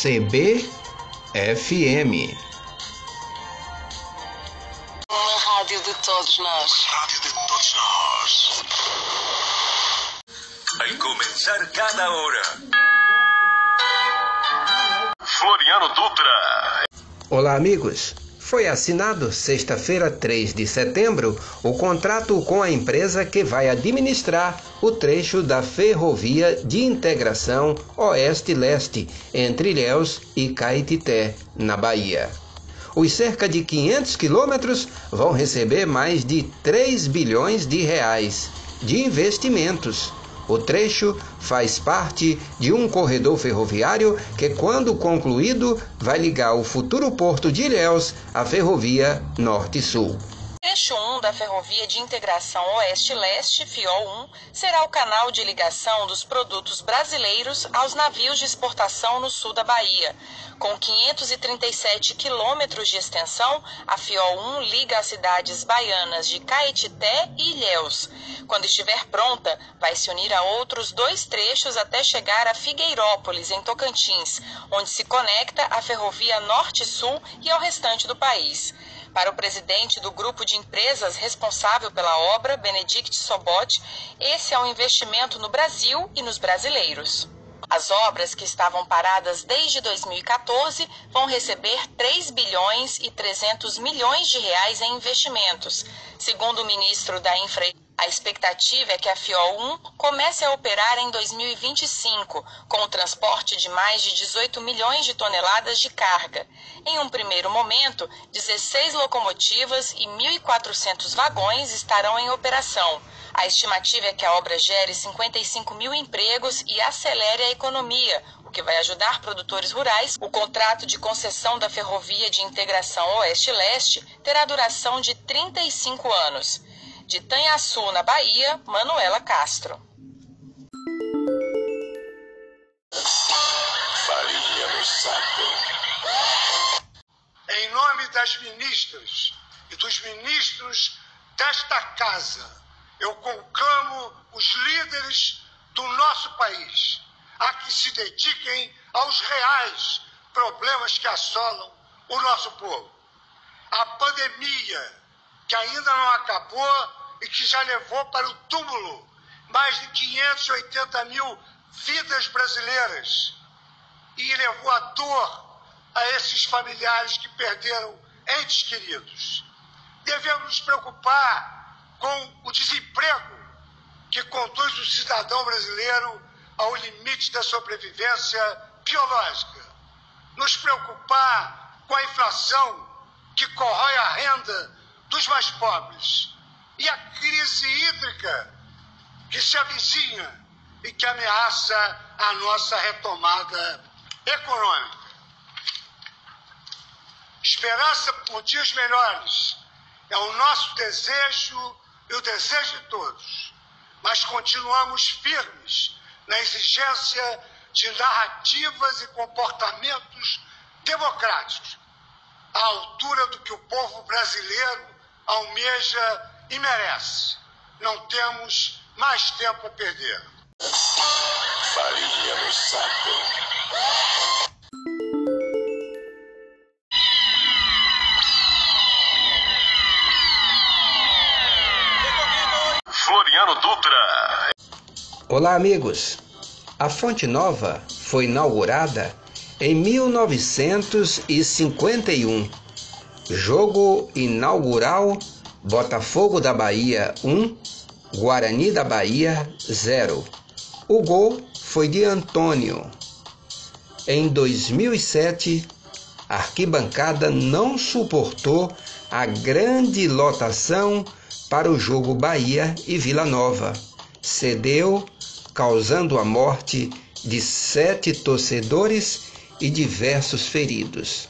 CBFM. Uma rádio de todos nós. Rádio de todos nós. Al comenzar cada hora. Floriano Dutra. Olá, amigos. Foi assinado sexta-feira, 3 de setembro, o contrato com a empresa que vai administrar o trecho da Ferrovia de Integração Oeste-Leste entre Ilhéus e Caetité, na Bahia. Os cerca de 500 quilômetros vão receber mais de 3 bilhões de reais de investimentos o trecho faz parte de um corredor ferroviário que, quando concluído, vai ligar o futuro porto de Ilhéus à ferrovia Norte-Sul. Trecho 1 da Ferrovia de Integração Oeste-Leste, FIOL 1, será o canal de ligação dos produtos brasileiros aos navios de exportação no sul da Bahia. Com 537 quilômetros de extensão, a FIOL 1 liga as cidades baianas de Caetité e Ilhéus. Quando estiver pronta, vai se unir a outros dois trechos até chegar a Figueirópolis, em Tocantins, onde se conecta à Ferrovia Norte-Sul e ao restante do país. Para o presidente do grupo de empresas responsável pela obra, Benedict Sobot, esse é um investimento no Brasil e nos brasileiros. As obras que estavam paradas desde 2014 vão receber 3 bilhões e 300 milhões de reais em investimentos, segundo o ministro da Infraestrutura a expectativa é que a FIOL 1 comece a operar em 2025, com o transporte de mais de 18 milhões de toneladas de carga. Em um primeiro momento, 16 locomotivas e 1.400 vagões estarão em operação. A estimativa é que a obra gere 55 mil empregos e acelere a economia, o que vai ajudar produtores rurais. O contrato de concessão da Ferrovia de Integração Oeste-Leste terá duração de 35 anos. De Tanhaçu, na Bahia, Manuela Castro. Farinha no saco. Em nome das ministras e dos ministros desta casa, eu conclamo os líderes do nosso país a que se dediquem aos reais problemas que assolam o nosso povo. A pandemia, que ainda não acabou, e que já levou para o túmulo mais de 580 mil vidas brasileiras e levou a dor a esses familiares que perderam entes queridos. Devemos nos preocupar com o desemprego que conduz o cidadão brasileiro ao limite da sobrevivência biológica. Nos preocupar com a inflação que corrói a renda dos mais pobres e a crise hídrica que se avizinha e que ameaça a nossa retomada econômica. Esperança por dias melhores é o nosso desejo e o desejo de todos, mas continuamos firmes na exigência de narrativas e comportamentos democráticos, à altura do que o povo brasileiro almeja e merece. Não temos mais tempo a perder. Farinha no saco. Floriano Dutra. Olá, amigos. A Fonte Nova foi inaugurada em 1951. Jogo inaugural Botafogo da Bahia 1, Guarani da Bahia 0. O gol foi de Antônio. Em 2007, a arquibancada não suportou a grande lotação para o jogo Bahia e Vila Nova. Cedeu, causando a morte de sete torcedores e diversos feridos.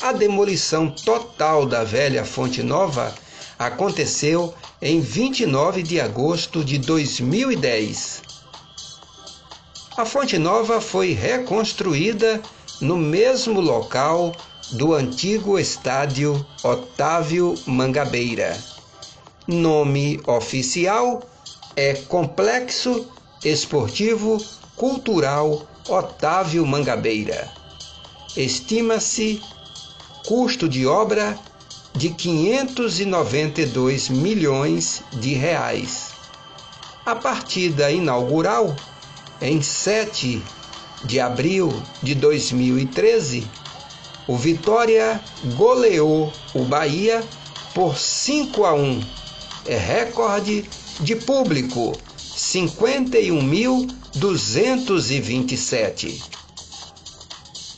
A demolição total da velha Fonte Nova aconteceu em 29 de agosto de 2010. A Fonte Nova foi reconstruída no mesmo local do antigo estádio Otávio Mangabeira. Nome oficial é Complexo Esportivo Cultural Otávio Mangabeira. estima-se custo de obra de 592 milhões de reais. A partida inaugural, em 7 de abril de 2013, o Vitória goleou o Bahia por 5 a 1. É recorde de público, 51.227.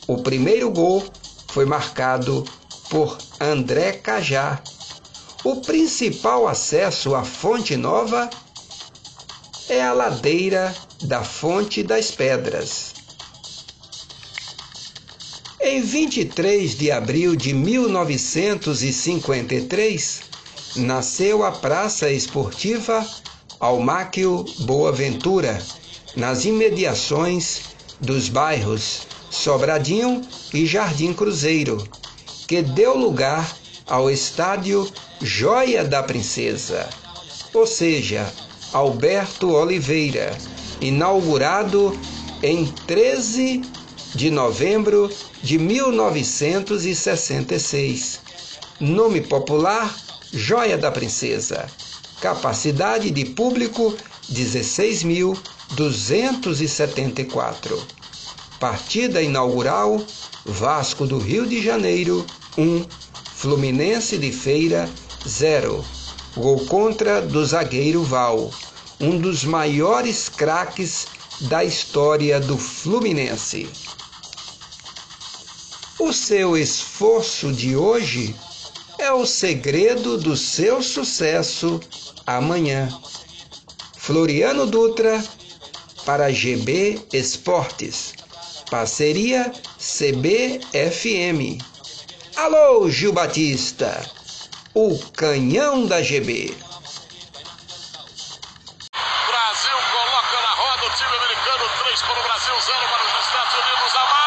O primeiro gol foi marcado por André Cajá. O principal acesso à Fonte Nova é a ladeira da Fonte das Pedras. Em 23 de abril de 1953, nasceu a Praça Esportiva Almáquio Boaventura, nas imediações dos bairros Sobradinho e Jardim Cruzeiro, que deu lugar ao estádio Joia da Princesa, ou seja, Alberto Oliveira, inaugurado em 13 de novembro de 1966. Nome popular: Joia da Princesa. Capacidade de público: 16.274. Partida inaugural: Vasco do Rio de Janeiro 1, Fluminense de Feira 0. Gol contra do zagueiro Val, um dos maiores craques da história do Fluminense. O seu esforço de hoje é o segredo do seu sucesso amanhã. Floriano Dutra para GB Esportes. Parceria CBFM. Alô, Gil Batista, o canhão da GB. Brasil coloca na roda o time americano. 3 para o Brasil, 0 para os Estados Unidos.